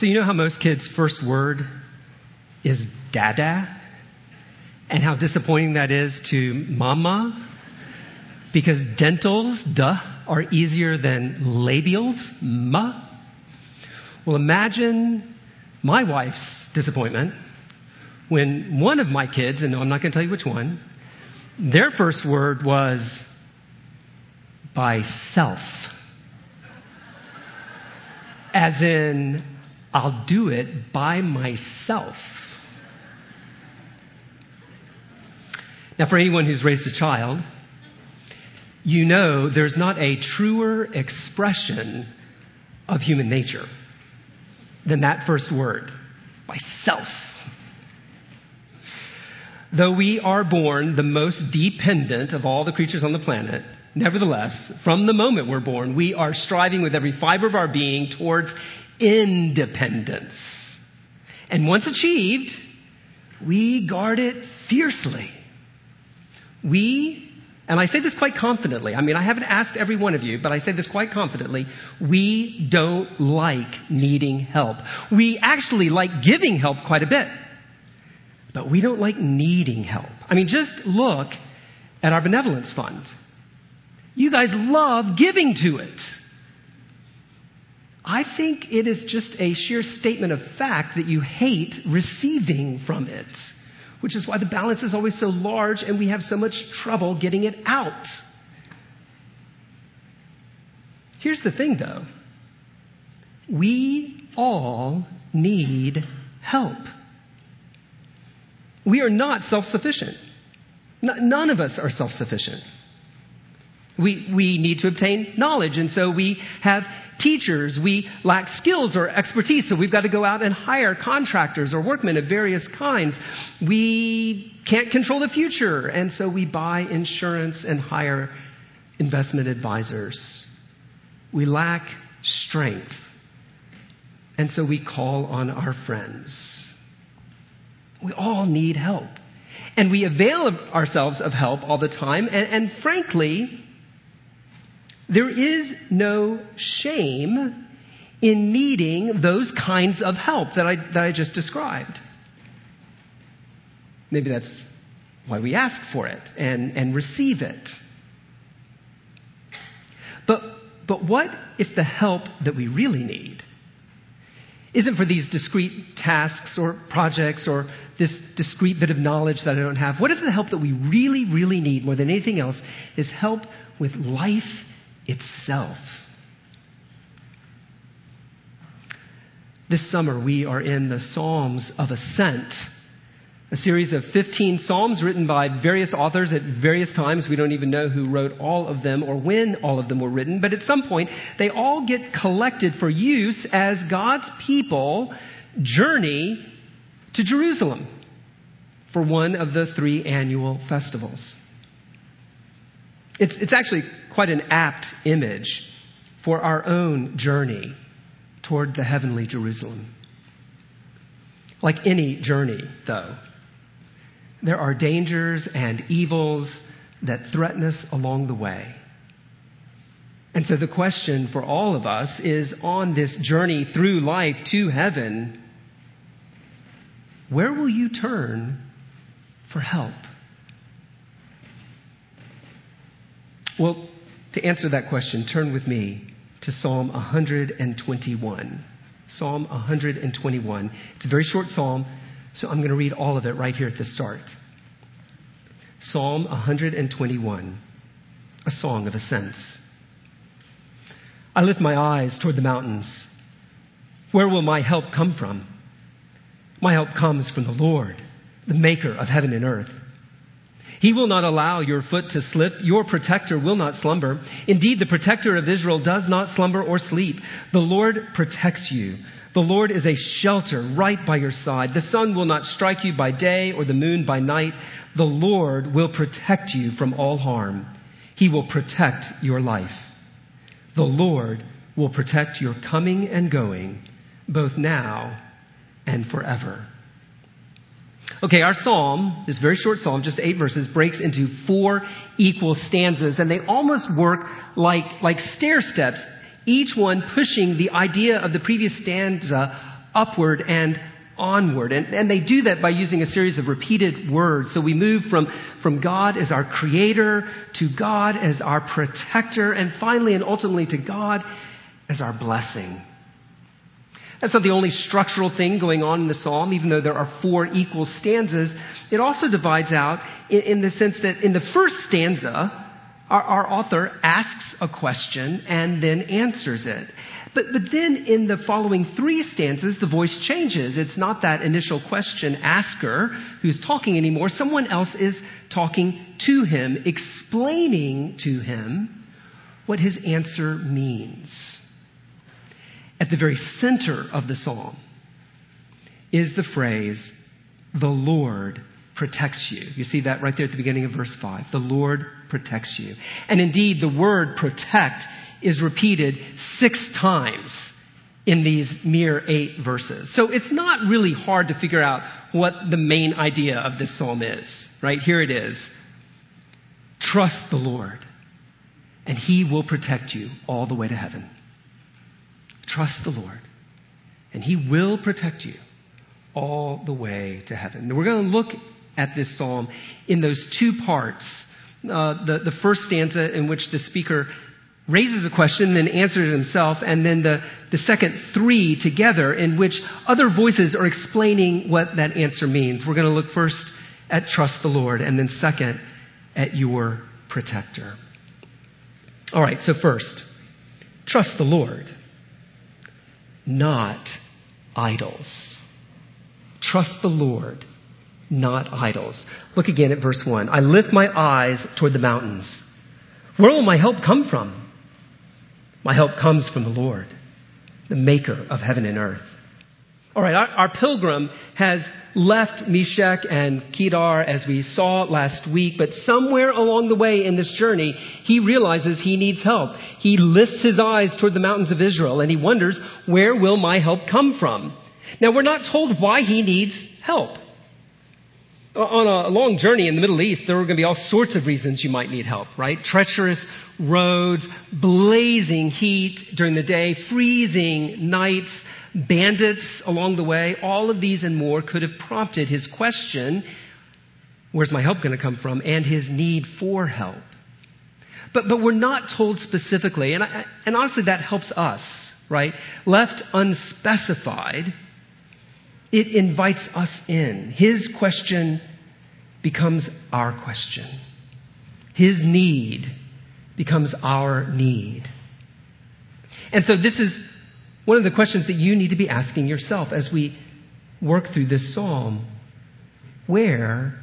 So, you know how most kids' first word is dada? And how disappointing that is to mama? Because dentals, duh, are easier than labials, ma. Well, imagine my wife's disappointment when one of my kids, and no, I'm not going to tell you which one, their first word was by self. As in, I'll do it by myself. Now, for anyone who's raised a child, you know there's not a truer expression of human nature than that first word by self. Though we are born the most dependent of all the creatures on the planet, nevertheless, from the moment we're born, we are striving with every fiber of our being towards independence. And once achieved, we guard it fiercely. We, and I say this quite confidently, I mean, I haven't asked every one of you, but I say this quite confidently, we don't like needing help. We actually like giving help quite a bit. But we don't like needing help. I mean, just look at our benevolence fund. You guys love giving to it. I think it is just a sheer statement of fact that you hate receiving from it, which is why the balance is always so large and we have so much trouble getting it out. Here's the thing, though we all need help. We are not self sufficient. None of us are self sufficient. We, we need to obtain knowledge, and so we have teachers. We lack skills or expertise, so we've got to go out and hire contractors or workmen of various kinds. We can't control the future, and so we buy insurance and hire investment advisors. We lack strength, and so we call on our friends. We all need help. And we avail ourselves of help all the time. And, and frankly, there is no shame in needing those kinds of help that I, that I just described. Maybe that's why we ask for it and, and receive it. But, but what if the help that we really need isn't for these discrete tasks or projects or this discrete bit of knowledge that I don't have. What if the help that we really, really need more than anything else is help with life itself? This summer, we are in the Psalms of Ascent, a series of 15 Psalms written by various authors at various times. We don't even know who wrote all of them or when all of them were written, but at some point, they all get collected for use as God's people journey to Jerusalem for one of the three annual festivals. It's, it's actually quite an apt image for our own journey toward the heavenly Jerusalem. Like any journey, though, there are dangers and evils that threaten us along the way. And so the question for all of us is on this journey through life to heaven, where will you turn for help? Well, to answer that question, turn with me to Psalm 121. Psalm 121. It's a very short psalm, so I'm going to read all of it right here at the start. Psalm 121, a song of ascents. I lift my eyes toward the mountains. Where will my help come from? My help comes from the Lord, the maker of heaven and earth. He will not allow your foot to slip. Your protector will not slumber. Indeed, the protector of Israel does not slumber or sleep. The Lord protects you. The Lord is a shelter right by your side. The sun will not strike you by day or the moon by night. The Lord will protect you from all harm. He will protect your life. The Lord will protect your coming and going, both now and forever. Okay, our psalm, this very short psalm, just eight verses, breaks into four equal stanzas, and they almost work like, like stair steps, each one pushing the idea of the previous stanza upward and onward. And, and they do that by using a series of repeated words. So we move from, from God as our creator to God as our protector and finally and ultimately to God as our blessing. That's not the only structural thing going on in the psalm, even though there are four equal stanzas. It also divides out in, in the sense that in the first stanza, our, our author asks a question and then answers it. But, but then in the following three stanzas, the voice changes. It's not that initial question asker who's talking anymore. Someone else is talking to him, explaining to him what his answer means. At the very center of the psalm is the phrase, the Lord protects you. You see that right there at the beginning of verse 5. The Lord protects you. And indeed, the word protect is repeated six times in these mere eight verses. So it's not really hard to figure out what the main idea of this psalm is, right? Here it is. Trust the Lord, and he will protect you all the way to heaven. Trust the Lord, and he will protect you all the way to heaven. Now we're going to look at this psalm in those two parts. Uh, the, the first stanza in which the speaker raises a question, then answers it himself, and then the, the second three together in which other voices are explaining what that answer means. We're going to look first at trust the Lord, and then second at your protector. All right, so first, trust the Lord, not idols. Trust the Lord, not idols. Look again at verse 1. I lift my eyes toward the mountains. Where will my help come from? My help comes from the Lord, the maker of heaven and earth. All right, our, our, pilgrim has left Meshech and Kedar as we saw last week, but somewhere along the way in this journey, he realizes he needs help. He lifts his eyes toward the mountains of Israel and he wonders, where will my help come from? Now, we're not told why he needs help. On a long journey in the Middle East, there are going to be all sorts of reasons you might need help, right? Treacherous roads, blazing heat during the day, freezing nights, bandits along the way. All of these and more could have prompted his question, where's my help going to come from? And his need for help. But, but we're not told specifically, and, I, and honestly, that helps us, right? Left unspecified, it invites us in. His question becomes our question. His need becomes our need. And so, this is one of the questions that you need to be asking yourself as we work through this psalm. Where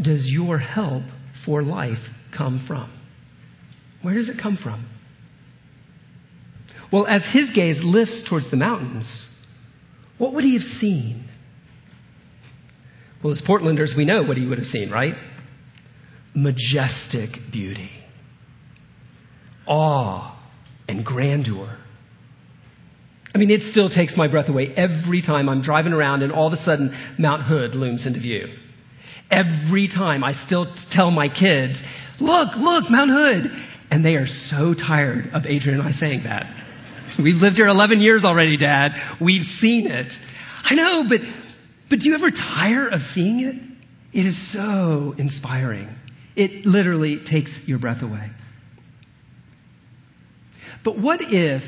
does your help for life come from? Where does it come from? Well, as his gaze lifts towards the mountains, what would he have seen? Well, as Portlanders, we know what he would have seen, right? Majestic beauty, awe, and grandeur. I mean, it still takes my breath away every time I'm driving around and all of a sudden Mount Hood looms into view. Every time I still tell my kids, look, look, Mount Hood. And they are so tired of Adrian and I saying that. We've lived here 11 years already, Dad. We've seen it. I know, but, but do you ever tire of seeing it? It is so inspiring. It literally takes your breath away. But what if,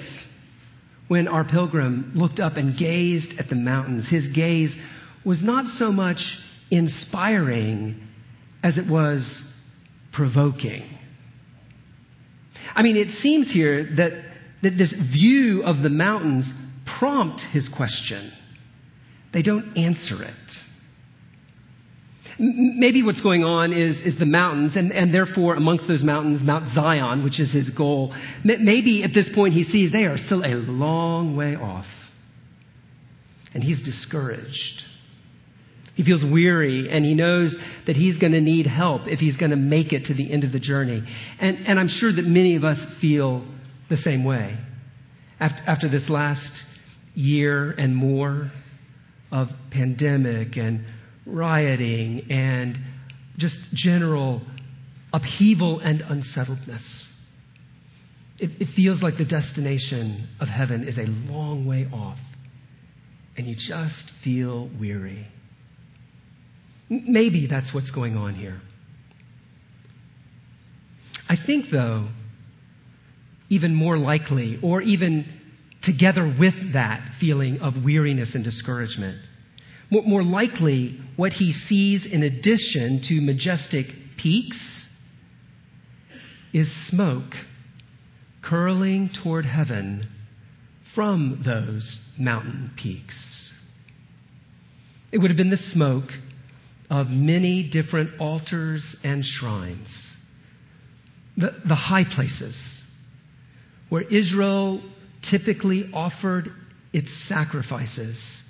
when our pilgrim looked up and gazed at the mountains, his gaze was not so much inspiring as it was provoking? I mean, it seems here that that this view of the mountains prompt his question. They don't answer it. Maybe what's going on is, is the mountains, and, and therefore amongst those mountains, Mount Zion, which is his goal. Maybe at this point he sees they are still a long way off. And he's discouraged. He feels weary and he knows that he's going to need help if he's going to make it to the end of the journey. And, and I'm sure that many of us feel the same way. After, after this last year and more of pandemic and rioting and just general upheaval and unsettledness, it, it feels like the destination of heaven is a long way off. and you just feel weary. Maybe that's what's going on here. I think, though, even more likely, or even together with that feeling of weariness and discouragement, more likely, what he sees in addition to majestic peaks is smoke curling toward heaven from those mountain peaks. It would have been the smoke of many different altars and shrines, the, the high places where Israel typically offered its sacrifices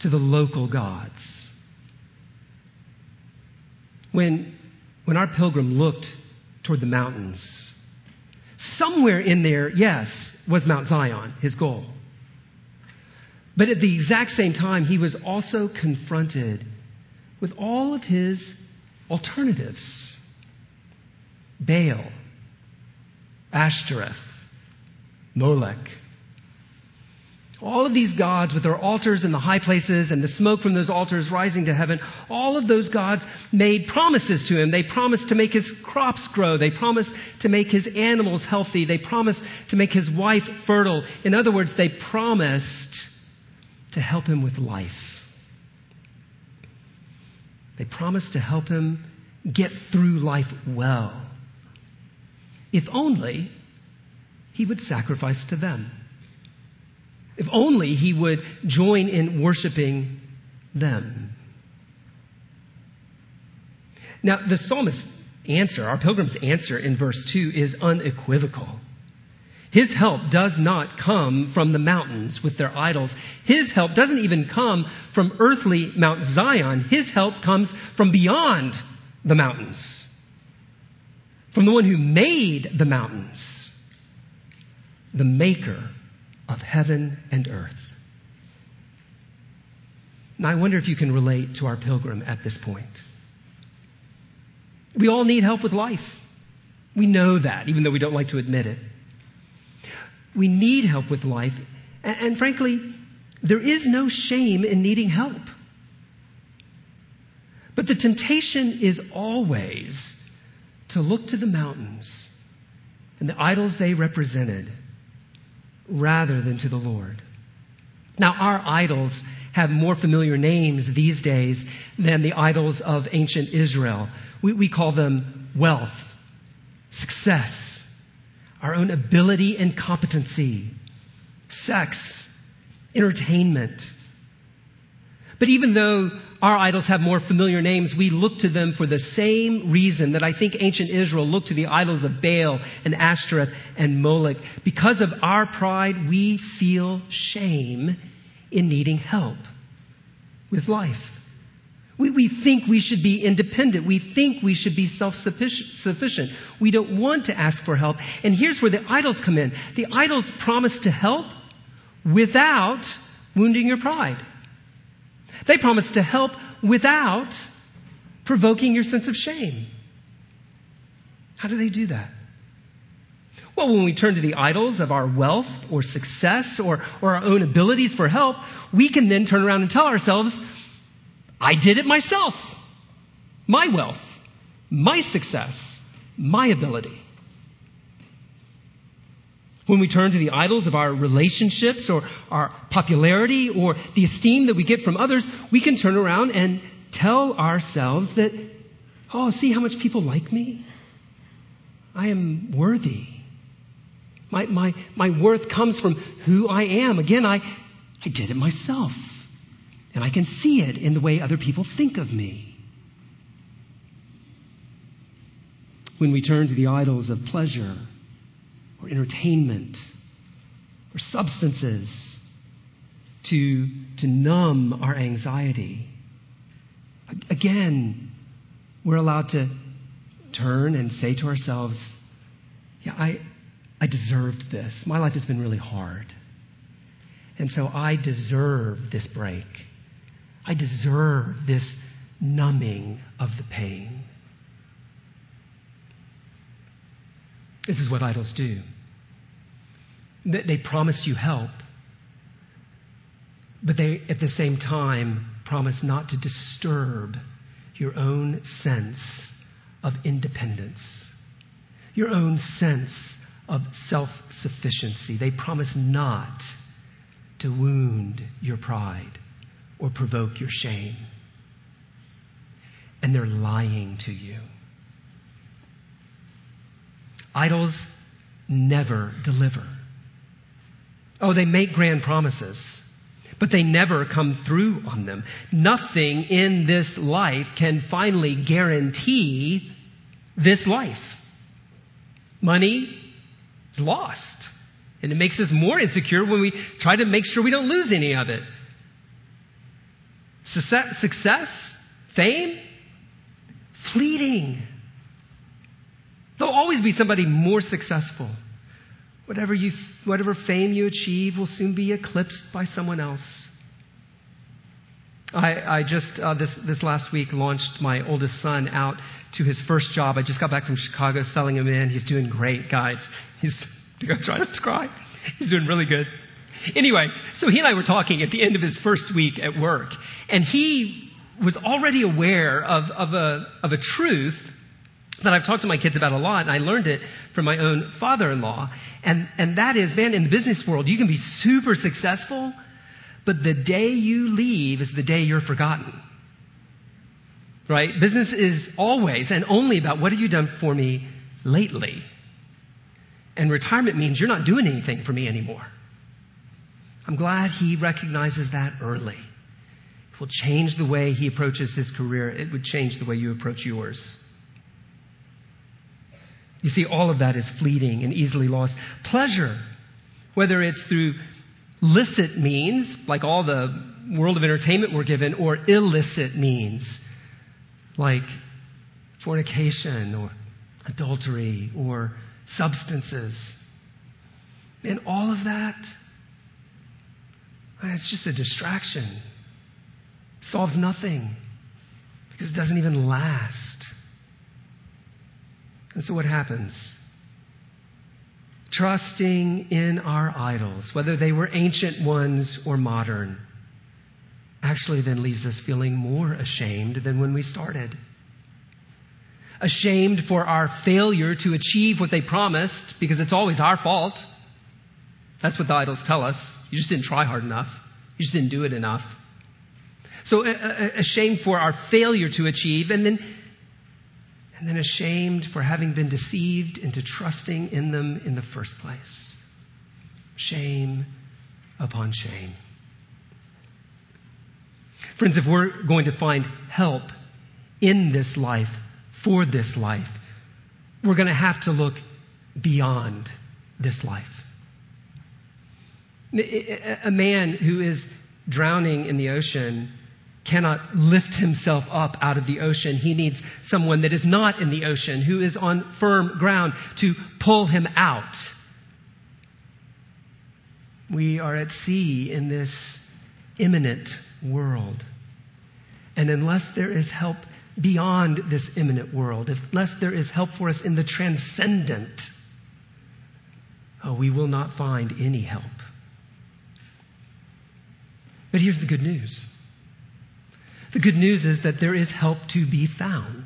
to the local gods. When, when our pilgrim looked toward the mountains, somewhere in there, yes, was Mount Zion, his goal. But at the exact same time, he was also confronted with all of his alternatives Baal, Ashtoreth, Molech. All of these gods with their altars in the high places and the smoke from those altars rising to heaven, all of those gods made promises to him. They promised to make his crops grow. They promised to make his animals healthy. They promised to make his wife fertile. In other words, they promised to help him with life. They promised to help him get through life well. If only he would sacrifice to them. If only he would join in worshiping them. Now, the psalmist's answer, our pilgrim's answer in verse 2 is unequivocal. His help does not come from the mountains with their idols. His help doesn't even come from earthly Mount Zion. His help comes from beyond the mountains, from the one who made the mountains, the maker of heaven and earth. Now, I wonder if you can relate to our pilgrim at this point. We all need help with life. We know that, even though we don't like to admit it. We need help with life. And, and, frankly, there is no shame in needing help. But the temptation is always to look to the mountains and the idols they represented rather than to the Lord. Now, our idols have more familiar names these days than the idols of ancient Israel. We, we call them wealth, success, our own ability and competency, sex, entertainment. But even though our idols have more familiar names, we look to them for the same reason that I think ancient Israel looked to the idols of Baal and Ashtoreth and Molech. Because of our pride, we feel shame in needing help with life. We, we think we should be independent. We think we should be self sufficient. We don't want to ask for help. And here's where the idols come in the idols promise to help without wounding your pride. They promise to help without provoking your sense of shame. How do they do that? Well, when we turn to the idols of our wealth or success or, or our own abilities for help, we can then turn around and tell ourselves, I did it myself. My wealth, my success, my ability. When we turn to the idols of our relationships or our popularity or the esteem that we get from others, we can turn around and tell ourselves that, oh, see how much people like me? I am worthy. My, my, my worth comes from who I am. Again, I, I did it myself. And I can see it in the way other people think of me. When we turn to the idols of pleasure or entertainment or substances to, to numb our anxiety, again, we're allowed to turn and say to ourselves, Yeah, I, I deserved this. My life has been really hard. And so I deserve this break. I deserve this numbing of the pain. This is what idols do. They promise you help, But they, at the same time, promise not to disturb your own sense of independence, your own sense of self sufficiency. They promise not to wound your pride or provoke your shame. And they're lying to you. Idols never deliver. Oh, they make grand promises, but they never come through on them. Nothing in this life can finally guarantee this life. Money is lost. And it makes us more insecure when we try to make sure we don't lose any of it. Success, fame, fleeting. There'll always be somebody more successful. Whatever, you, whatever fame you achieve will soon be eclipsed by someone else. I, I just, uh, this, this last week, launched my oldest son out to his first job. I just got back from Chicago selling him in. He's doing great, guys. He's going to try not to cry. He's doing really good. Anyway, so he and I were talking at the end of his first week at work, and he was already aware of, of, a, of a truth that I've talked to my kids about a lot, and I learned it from my own father in law. And, and that is, man, in the business world, you can be super successful, but the day you leave is the day you're forgotten. Right? Business is always and only about what have you done for me lately. And retirement means you're not doing anything for me anymore. I'm glad he recognizes that early. It will change the way he approaches his career, it would change the way you approach yours. You see, all of that is fleeting and easily lost. Pleasure, whether it's through licit means, like all the world of entertainment we're given, or illicit means, like fornication or adultery or substances. And all of that, ah, it's just a distraction. It solves nothing because it doesn't even last. And so what happens? Trusting in our idols, whether they were ancient ones or modern, actually then leaves us feeling more ashamed than when we started. Ashamed for our failure to achieve what they promised because it's always our fault. That's what the idols tell us. You just didn't try hard enough. You just didn't do it enough. So, ashamed for our failure to achieve, and then and then ashamed for having been deceived into trusting in them in the first place. Shame upon shame. Friends, if we're going to find help in this life, for this life, we're going to have to look beyond this life. A man who is drowning in the ocean cannot lift himself up out of the ocean. He needs someone that is not in the ocean, who is on firm ground to pull him out. We are at sea in this immanent world. And unless there is help beyond this immanent world, unless there is help for us in the transcendent, oh, we will not find any help. But here's the good news the good news is that there is help to be found.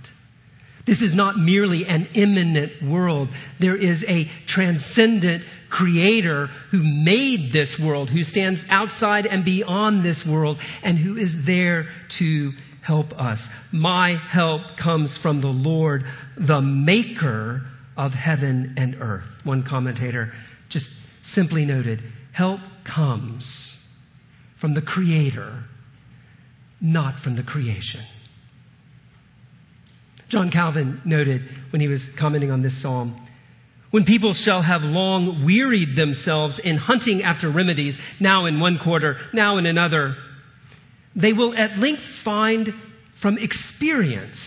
This is not merely an immanent world. There is a transcendent creator who made this world, who stands outside and beyond this world, and who is there to help us. My help comes from the Lord, the maker of heaven and earth. One commentator just simply noted, help comes from the creator not from the creation. John Calvin noted when he was commenting on this psalm when people shall have long wearied themselves in hunting after remedies, now in one quarter, now in another, they will at length find from experience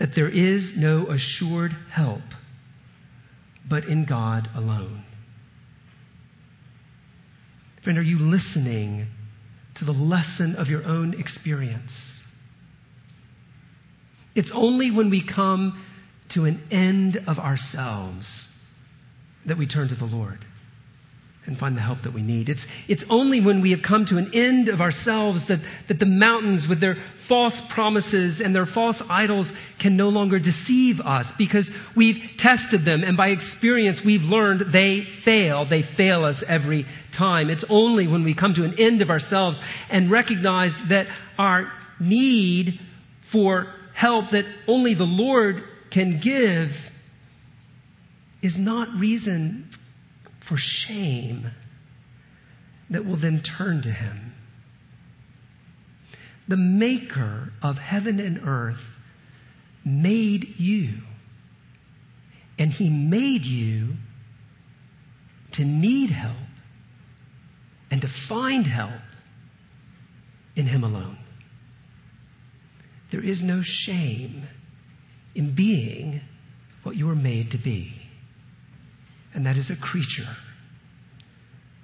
that there is no assured help but in God alone. Friend, are you listening to the lesson of your own experience. It's only when we come to an end of ourselves that we turn to the Lord. And find the help that we need. It's, it's only when we have come to an end of ourselves that, that the mountains with their false promises and their false idols can no longer deceive us because we've tested them and by experience we've learned they fail. They fail us every time. It's only when we come to an end of ourselves and recognize that our need for help that only the Lord can give is not reason for shame that will then turn to Him. The maker of heaven and earth made you. And He made you to need help and to find help in Him alone. There is no shame in being what you were made to be and that is a creature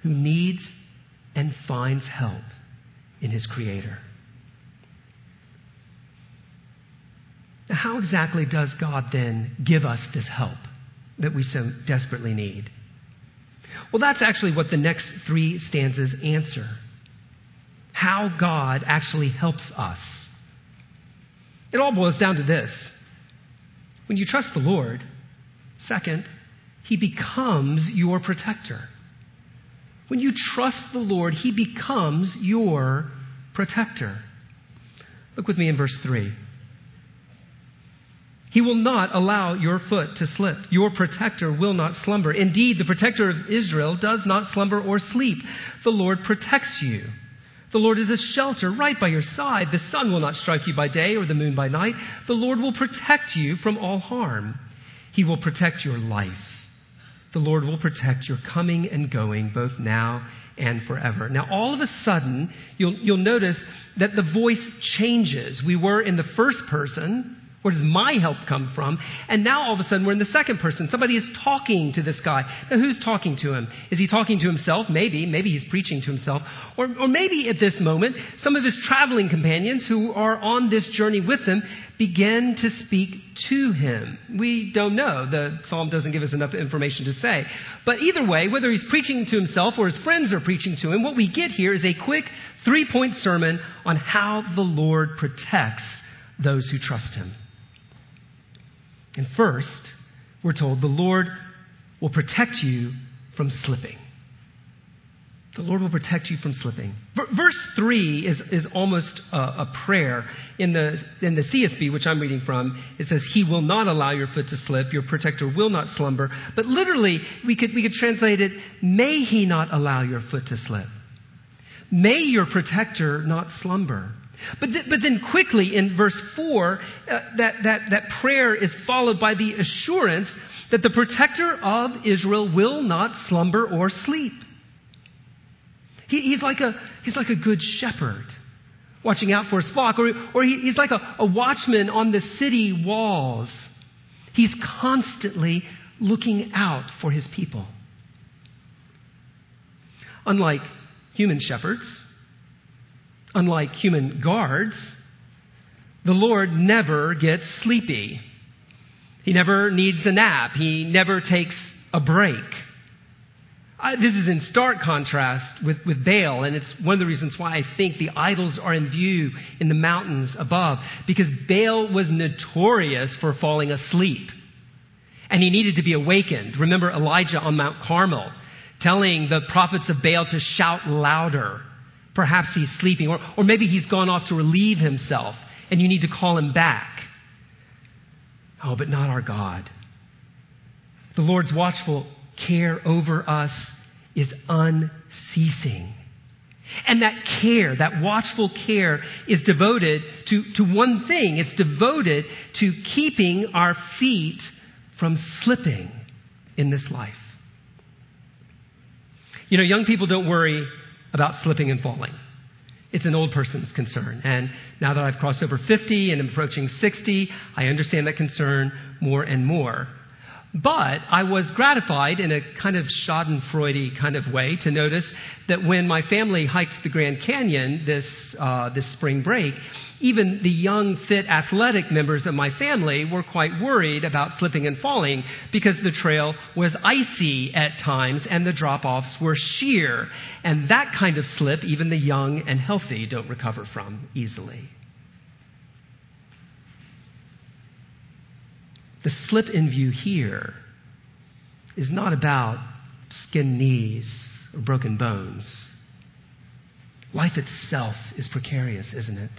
who needs and finds help in his Creator. Now, how exactly does God then give us this help that we so desperately need? Well, that's actually what the next three stanzas answer. How God actually helps us. It all boils down to this. When you trust the Lord, second, he becomes your protector. When you trust the Lord, He becomes your protector. Look with me in verse 3. He will not allow your foot to slip. Your protector will not slumber. Indeed, the protector of Israel does not slumber or sleep. The Lord protects you. The Lord is a shelter right by your side. The sun will not strike you by day or the moon by night. The Lord will protect you from all harm. He will protect your life the Lord will protect your coming and going both now and forever. Now, all of a sudden, you'll, you'll notice that the voice changes. We were in the first person. Where does my help come from? And now all of a sudden we're in the second person. Somebody is talking to this guy. Now who's talking to him? Is he talking to himself? Maybe. Maybe he's preaching to himself. Or, or maybe at this moment, some of his traveling companions who are on this journey with him begin to speak to him. We don't know. The psalm doesn't give us enough information to say. But either way, whether he's preaching to himself or his friends are preaching to him, what we get here is a quick three point sermon on how the Lord protects those who trust him. And first, we're told the Lord will protect you from slipping. The Lord will protect you from slipping. Verse 3 is, is almost a, a, prayer. In the, in the CSB, which I'm reading from, it says, He will not allow your foot to slip, your protector will not slumber. But literally, we could, we could translate it, May He not allow your foot to slip. May your protector not slumber. But, th- but then quickly in verse 4, uh, that, that, that prayer is followed by the assurance that the protector of Israel will not slumber or sleep. He, he's, like a, he's like a good shepherd watching out for his flock, or, or he, he's like a, a watchman on the city walls. He's constantly looking out for his people. Unlike human shepherds, unlike human guards, the Lord never gets sleepy. He never needs a nap. He never takes a break. I, this is in stark contrast with, with Baal, and it's one of the reasons why I think the idols are in view in the mountains above, because Baal was notorious for falling asleep. And he needed to be awakened. Remember Elijah on Mount Carmel telling the prophets of Baal to shout louder. Perhaps he's sleeping, or, or maybe he's gone off to relieve himself, and you need to call him back. Oh, but not our God. The Lord's watchful care over us is unceasing. And that care, that watchful care, is devoted to, to one thing. It's devoted to keeping our feet from slipping in this life. You know, young people don't worry about slipping and falling. It's an old person's concern. And now that I've crossed over 50 and am approaching 60, I understand that concern more and more. But I was gratified in a kind of schadenfreude kind of way to notice that when my family hiked the Grand Canyon this, uh, this spring break, even the young, fit, athletic members of my family were quite worried about slipping and falling because the trail was icy at times and the drop offs were sheer. And that kind of slip, even the young and healthy don't recover from easily. The slip in view here is not about skinned knees or broken bones. Life itself is precarious, isn't it?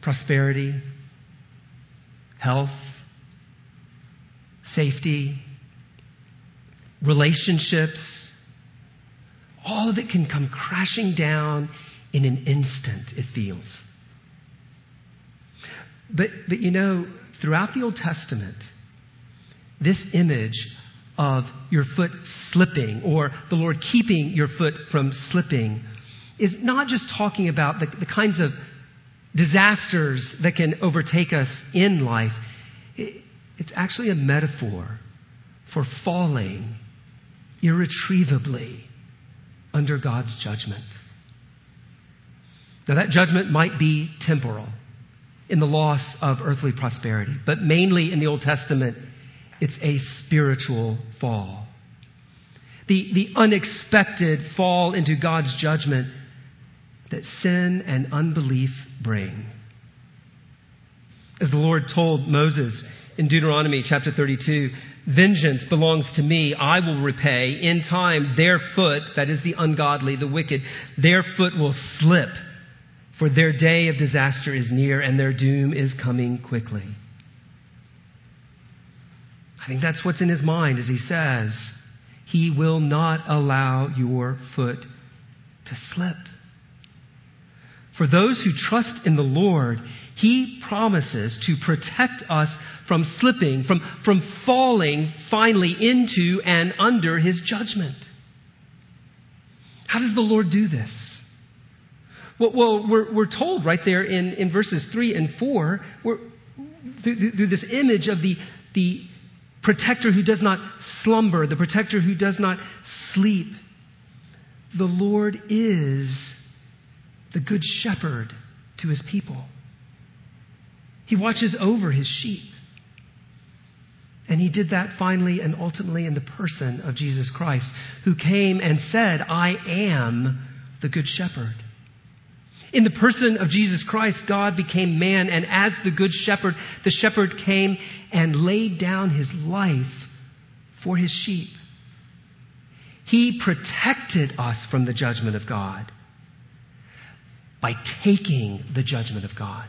Prosperity, health, safety, relationships, all of it can come crashing down in an instant, it feels. But, but you know, throughout the Old Testament, this image of your foot slipping or the Lord keeping your foot from slipping is not just talking about the, the kinds of disasters that can overtake us in life. It, it's actually a metaphor for falling irretrievably under God's judgment. Now, that judgment might be temporal in the loss of earthly prosperity. But mainly in the Old Testament, it's a spiritual fall. The, the unexpected fall into God's judgment that sin and unbelief bring. As the Lord told Moses in Deuteronomy chapter 32, vengeance belongs to me. I will repay. In time, their foot, that is the ungodly, the wicked, their foot will slip for their day of disaster is near and their doom is coming quickly. I think that's what's in his mind as he says, He will not allow your foot to slip. For those who trust in the Lord, He promises to protect us from slipping, from, from falling finally into and under His judgment. How does the Lord do this? Well, we're, we're told right there in, in verses 3 and 4, we're, through, through this image of the, the protector who does not slumber, the protector who does not sleep. The Lord is the good shepherd to his people. He watches over his sheep. And he did that finally and ultimately in the person of Jesus Christ, who came and said, I am the good shepherd. In the person of Jesus Christ, God became man, and as the Good Shepherd, the shepherd came and laid down his life for his sheep. He protected us from the judgment of God by taking the judgment of God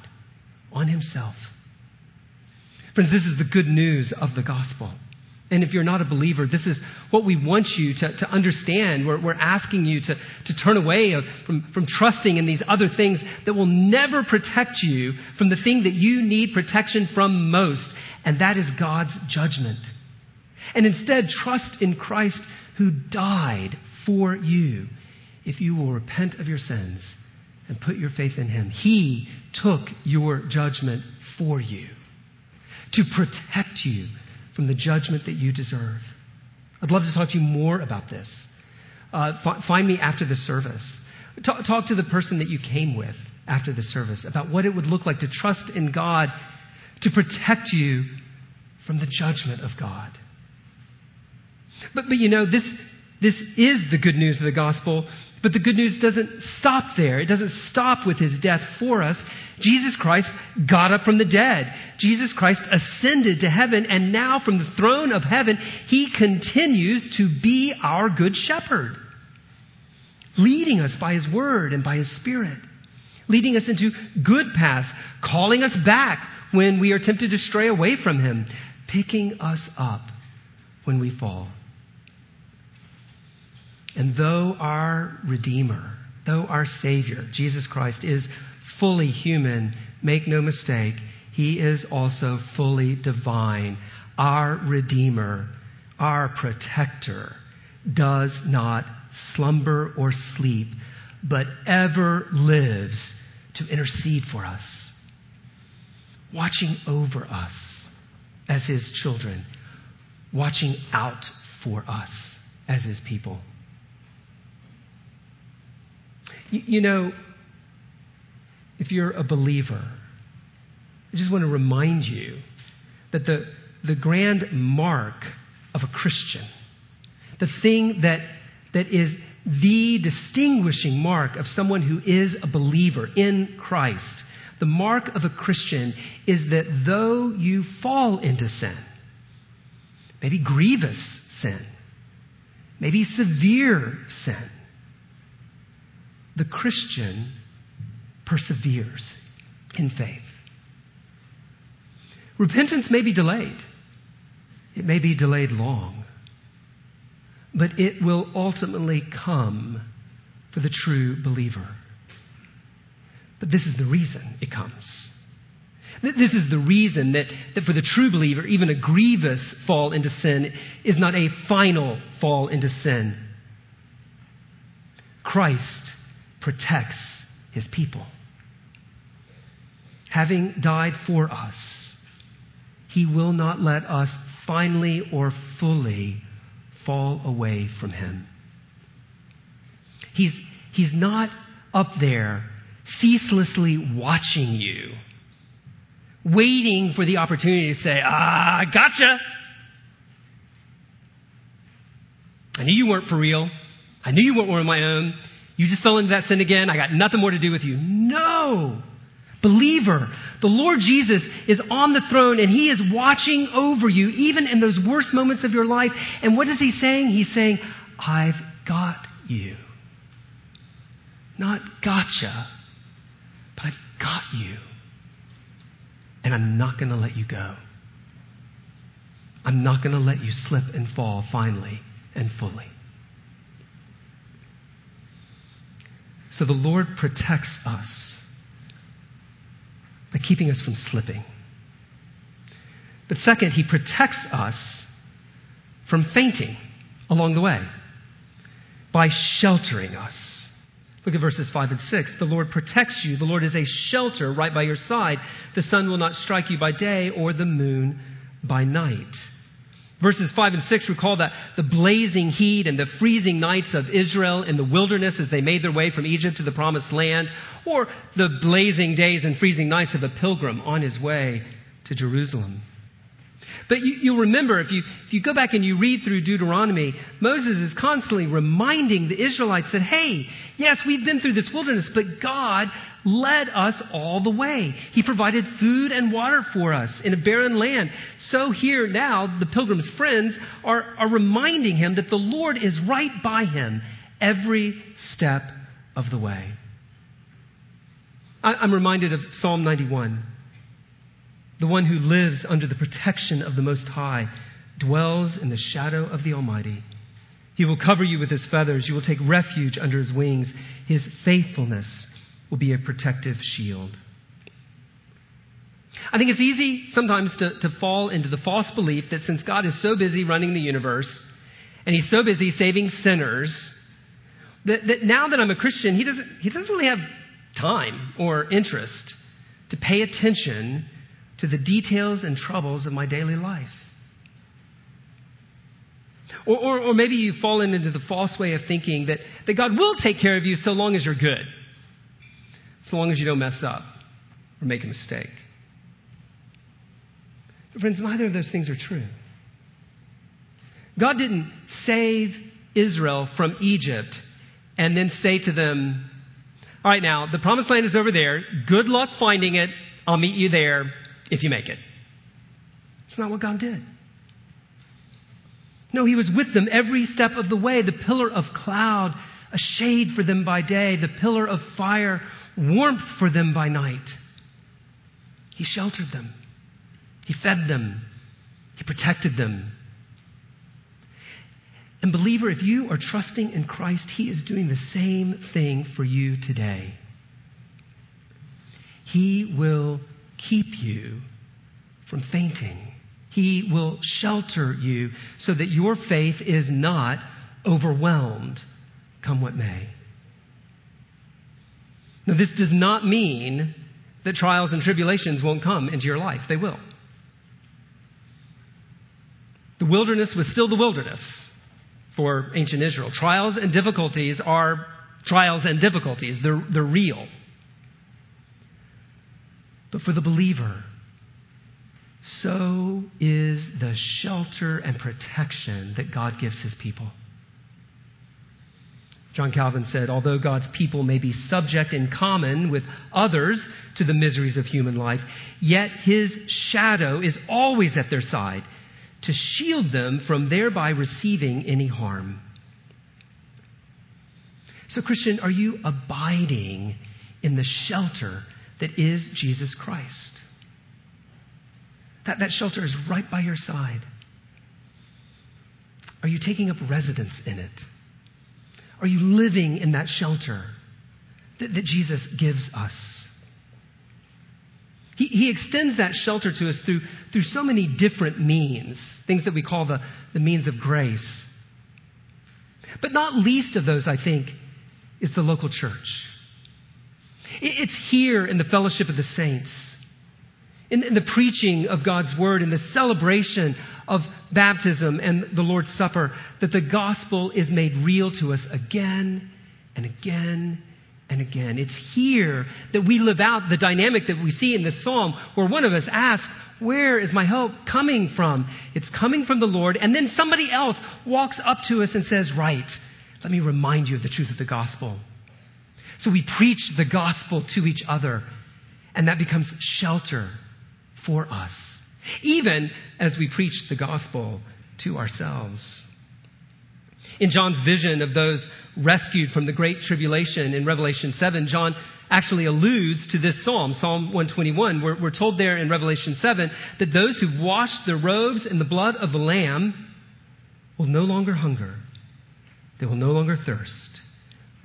on himself. Friends, this is the good news of the gospel. And if you're not a believer, this is what we want you to, to understand. We're, we're asking you to, to turn away from, from trusting in these other things that will never protect you from the thing that you need protection from most, and that is God's judgment. And instead, trust in Christ who died for you if you will repent of your sins and put your faith in Him. He took your judgment for you to protect you from the judgment that you deserve. I'd love to talk to you more about this. Uh, f- find me after the service. Talk, talk to the person that you came with after the service about what it would look like to trust in God to protect you from the judgment of God. But, but you know, this, this is the good news of the gospel but the good news doesn't stop there. It doesn't stop with his death for us. Jesus Christ got up from the dead. Jesus Christ ascended to heaven, and now from the throne of heaven, he continues to be our good shepherd, leading us by his word and by his spirit, leading us into good paths, calling us back when we are tempted to stray away from him, picking us up when we fall. And though our Redeemer, though our Savior, Jesus Christ, is fully human, make no mistake, he is also fully divine. Our Redeemer, our Protector, does not slumber or sleep, but ever lives to intercede for us, watching over us as his children, watching out for us as his people. You, you know, if you're a believer, I just want to remind you that the, the grand mark of a Christian, the thing that, that is the distinguishing mark of someone who is a believer in Christ, the mark of a Christian is that though you fall into sin, maybe grievous sin, maybe severe sin, the Christian perseveres in faith. Repentance may be delayed. It may be delayed long. But it will ultimately come for the true believer. But this is the reason it comes. This is the reason that, that for the true believer, even a grievous fall into sin is not a final fall into sin. Christ protects his people. Having died for us, he will not let us finally or fully fall away from him. He's, he's not up there ceaselessly watching you, waiting for the opportunity to say, Ah, gotcha. I knew you weren't for real. I knew you weren't one of my own. You just fell into that sin again. I got nothing more to do with you. No. Believer, the Lord Jesus is on the throne and He is watching over you, even in those worst moments of your life. And what is He saying? He's saying, I've got you. Not gotcha, but I've got you. And I'm not going to let you go. I'm not going to let you slip and fall finally and fully. So the Lord protects us by keeping us from slipping. But second, He protects us from fainting along the way by sheltering us. Look at verses 5 and 6. The Lord protects you. The Lord is a shelter right by your side. The sun will not strike you by day or the moon by night. Verses 5 and 6 recall that the blazing heat and the freezing nights of Israel in the wilderness as they made their way from Egypt to the promised land, or the blazing days and freezing nights of a pilgrim on his way to Jerusalem. But you, will remember, if you, if you go back and you read through Deuteronomy, Moses is constantly reminding the Israelites that, hey, yes, we've been through this wilderness, but God led us all the way. He provided food and water for us in a barren land. So here now, the pilgrim's friends are, are reminding him that the Lord is right by him every step of the way. I, I'm reminded of Psalm 91. The one who lives under the protection of the Most High dwells in the shadow of the Almighty. He will cover you with his feathers. You will take refuge under his wings. His faithfulness will be a protective shield. I think it's easy sometimes to, to fall into the false belief that since God is so busy running the universe and he's so busy saving sinners, that, that now that I'm a Christian, he doesn't, he doesn't really have time or interest to pay attention to the details and troubles of my daily life. Or, or, or, maybe you've fallen into the false way of thinking that, that God will take care of you so long as you're good, so long as you don't mess up or make a mistake. But friends, neither of those things are true. God didn't save Israel from Egypt and then say to them, All right, now, the promised land is over there. Good luck finding it. I'll meet you there if you make it. It's not what God did. No, He was with them every step of the way. The pillar of cloud, a shade for them by day, the pillar of fire, warmth for them by night. He sheltered them, He fed them, He protected them. And, believer, if you are trusting in Christ, He is doing the same thing for you today. He will keep you from fainting. He will shelter you so that your faith is not overwhelmed, come what may. Now, this does not mean that trials and tribulations won't come into your life. They will. The wilderness was still the wilderness for ancient Israel. Trials and difficulties are trials and difficulties, they're, they're real. But for the believer, so is the shelter and protection that God gives his people. John Calvin said, although God's people may be subject in common with others to the miseries of human life, yet his shadow is always at their side to shield them from thereby receiving any harm. So, Christian, are you abiding in the shelter that is Jesus Christ? That, that shelter is right by your side. Are you taking up residence in it? Are you living in that shelter that, that Jesus gives us? He, he, extends that shelter to us through, through so many different means, things that we call the, the means of grace. But not least of those, I think, is the local church. It's here in the fellowship of the saints, in, in the preaching of God's word, in the celebration of baptism and the Lord's Supper, that the gospel is made real to us again and again and again. It's here that we live out the dynamic that we see in this psalm, where one of us asks, Where is my hope coming from? It's coming from the Lord. And then somebody else walks up to us and says, Right, let me remind you of the truth of the gospel. So we preach the gospel to each other, and that becomes shelter for us, even as we preach the gospel to ourselves. In John's vision of those rescued from the great tribulation in Revelation 7, John actually alludes to this psalm, Psalm 121. We're, we're told there in Revelation 7 that those who've washed their robes in the blood of the Lamb will no longer hunger, they will no longer thirst.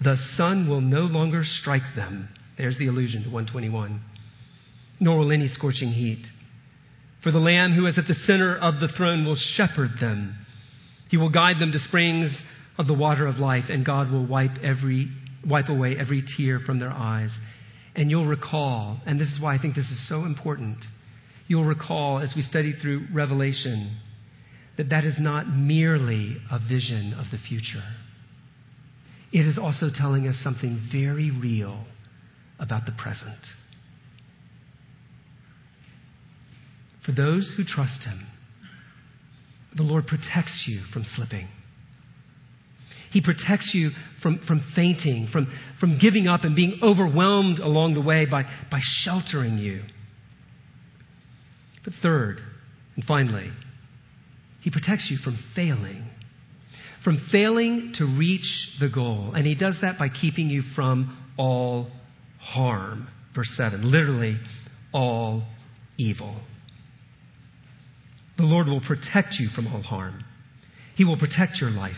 The sun will no longer strike them. There's the allusion to 121. Nor will any scorching heat. For the Lamb who is at the center of the throne will shepherd them. He will guide them to springs of the water of life, and God will wipe every wipe away every tear from their eyes. And you'll recall, and this is why I think this is so important. You'll recall as we study through Revelation that that is not merely a vision of the future. It is also telling us something very real about the present. For those who trust Him, the Lord protects you from slipping. He protects you from, from fainting, from, from giving up and being overwhelmed along the way by, by sheltering you. But third, and finally, He protects you from failing from failing to reach the goal. And he does that by keeping you from all harm. Verse 7 literally, all evil. The Lord will protect you from all harm. He will protect your life.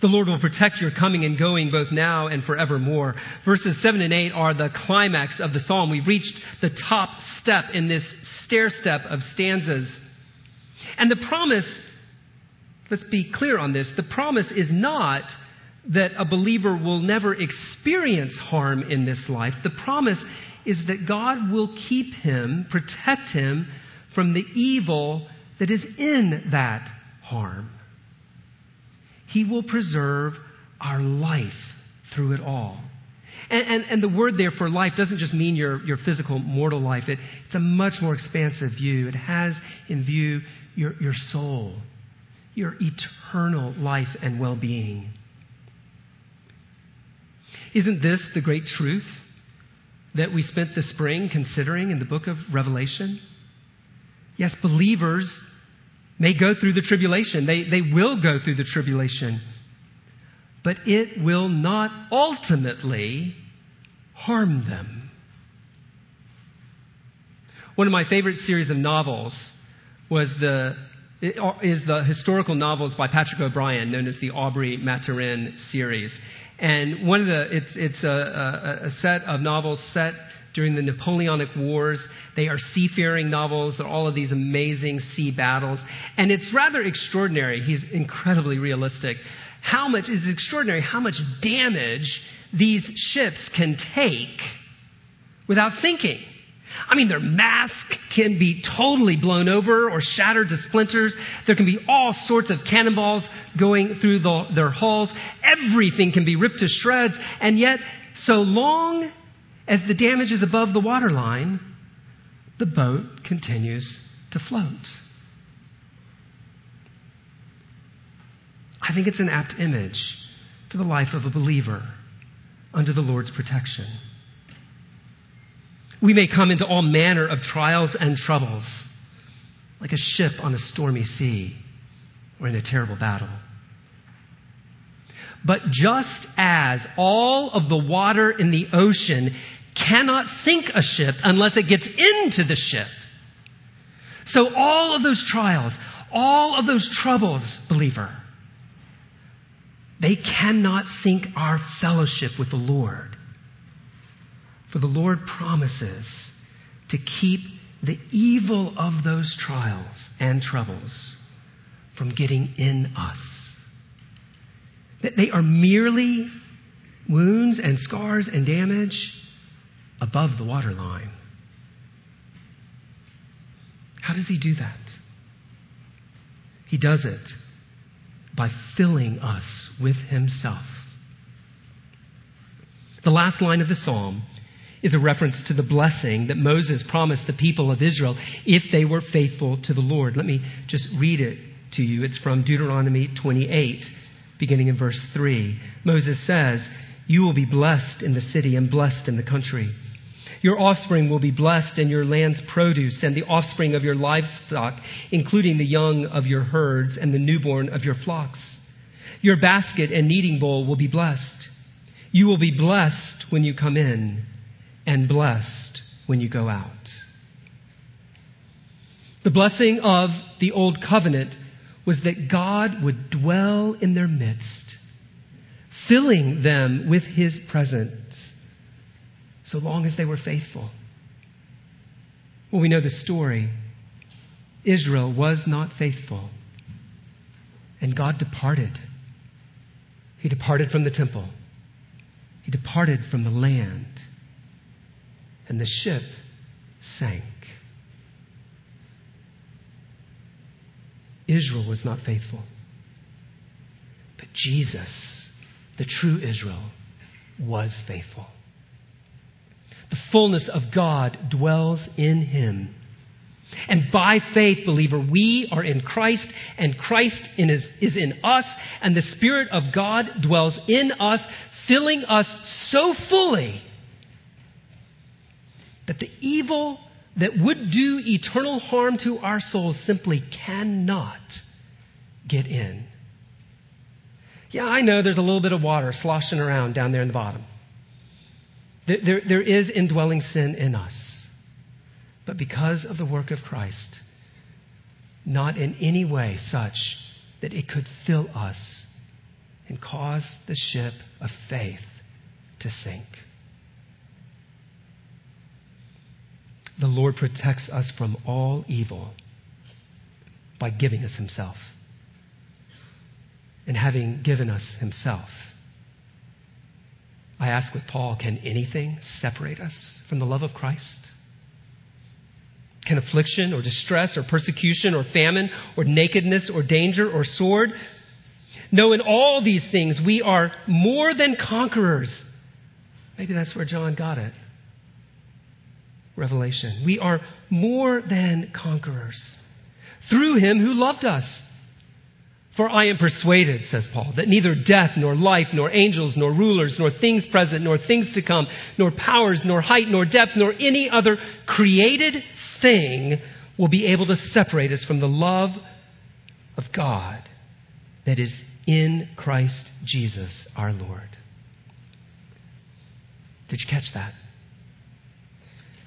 The Lord will protect your coming and going both now and forevermore. Verses 7 and 8 are the climax of the psalm. We've reached the top step in this stair step of stanzas. And the promise let's be clear on this. The promise is not that a believer will never experience harm in this life. The promise is that God will keep him, protect him from the evil that is in that harm. He will preserve our life through it all. And, and, and, the word there for life doesn't just mean your, your physical, mortal life. It, it's a much more expansive view. It has in view your, your soul, your eternal life and well being. Isn't this the great truth that we spent the spring considering in the book of Revelation? Yes, believers may go through the tribulation, they, they will go through the tribulation, but it will not ultimately harm them. One of my favorite series of novels was the uh, is the historical novels by Patrick O'Brian, known as the Aubrey Maturin series. And one of the, it's, it's a, a, a set of novels set during the Napoleonic Wars. They are seafaring novels. They're all of these amazing sea battles. And it's rather extraordinary. He's incredibly realistic. How much is extraordinary how much damage these ships can take without sinking. I mean, their mask can be totally blown over or shattered to splinters. There can be all sorts of cannonballs going through the, their hulls. Everything can be ripped to shreds. And yet, so long as the damage is above the waterline, the boat continues to float. I think it's an apt image for the life of a believer under the Lord's protection. We may come into all manner of trials and troubles, like a ship on a stormy sea or in a terrible battle. But just as all of the water in the ocean cannot sink a ship unless it gets into the ship, so all of those trials, all of those troubles, believer, they cannot sink our fellowship with the Lord. For the Lord promises to keep the evil of those trials and troubles from getting in us. That they are merely wounds and scars and damage above the waterline. How does he do that? He does it by filling us with himself. The last line of the psalm is a reference to the blessing that Moses promised the people of Israel if they were faithful to the Lord. Let me just read it to you. It's from Deuteronomy 28, beginning in verse 3. Moses says, You will be blessed in the city and blessed in the country. Your offspring will be blessed and your land's produce and the offspring of your livestock, including the young of your herds and the newborn of your flocks. Your basket and kneading bowl will be blessed. You will be blessed when you come in and blessed when you go out. The blessing of the Old Covenant was that God would dwell in their midst, filling them with His presence, so long as they were faithful. Well, we know the story. Israel was not faithful, and God departed. He departed from the temple, He departed from the land and the ship sank. Israel was not faithful. But Jesus, the true Israel, was faithful. The fullness of God dwells in him. And by faith, believer, we are in Christ, and Christ in is, is in us, and the Spirit of God dwells in us, filling us so fully that the evil that would do eternal harm to our souls simply cannot get in. Yeah, I know there's a little bit of water sloshing around down there in the bottom. There, there, is indwelling sin in us. But because of the work of Christ, not in any way such that it could fill us and cause the ship of faith to sink. the Lord protects us from all evil by giving us Himself. And having given us Himself, I ask with Paul can anything separate us from the love of Christ? Can affliction or distress or persecution or famine or nakedness or danger or sword? No, in all these things we are more than conquerors. Maybe that's where John got it. Revelation. We are more than conquerors through him who loved us. For I am persuaded, says Paul, that neither death, nor life, nor angels, nor rulers, nor things present, nor things to come, nor powers, nor height, nor depth, nor any other created thing will be able to separate us from the love of God that is in Christ Jesus our Lord. Did you catch that?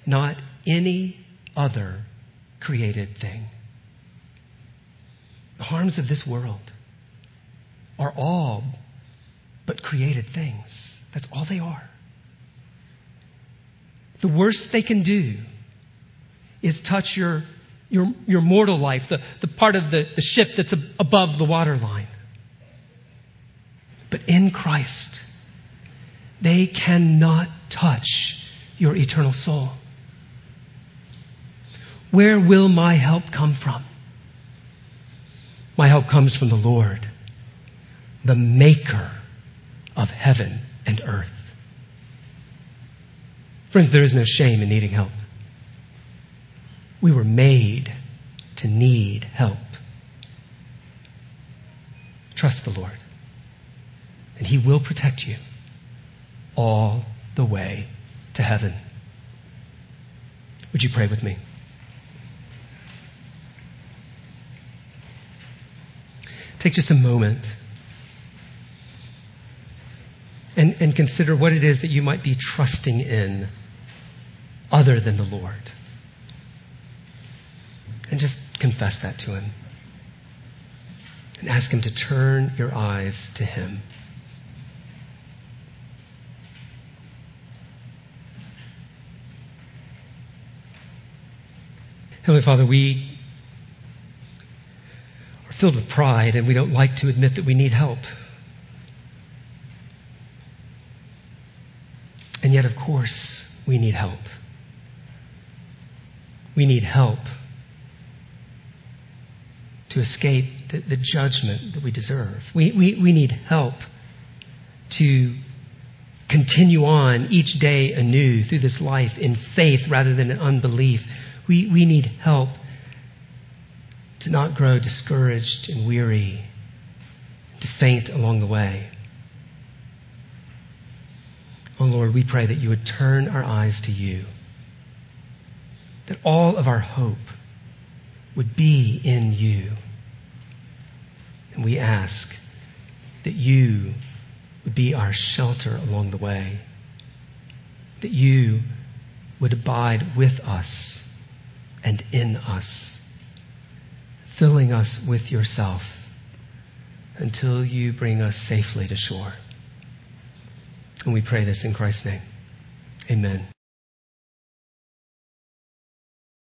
not any other created thing. The harms of this world are all but created things. That's all they are. The worst they can do is touch your, your, your mortal life, the, the part of the, the ship that's above the waterline. But in Christ, they cannot touch your eternal soul. Where will my help come from? My help comes from the Lord, the maker of heaven and earth. Friends, there is no shame in needing help. We were made to need help. Trust the Lord, and He will protect you all the way to heaven. Would you pray with me? Take just a moment and, and consider what it is that you might be trusting in other than the Lord. And just confess that to Him. And ask Him to turn your eyes to Him. Heavenly Father, we filled with pride and we don't like to admit that we need help. And yet, of course, we need help. We need help to escape the, the judgment that we deserve. We, we, we need help to continue on each day anew through this life in faith rather than in unbelief. We, we need help to not grow discouraged and weary, to faint along the way. Oh Lord, we pray that you would turn our eyes to you, that all of our hope would be in you. And we ask that you would be our shelter along the way, that you would abide with us and in us, filling us with yourself until you bring us safely to shore. And we pray this in Christ's name. Amen.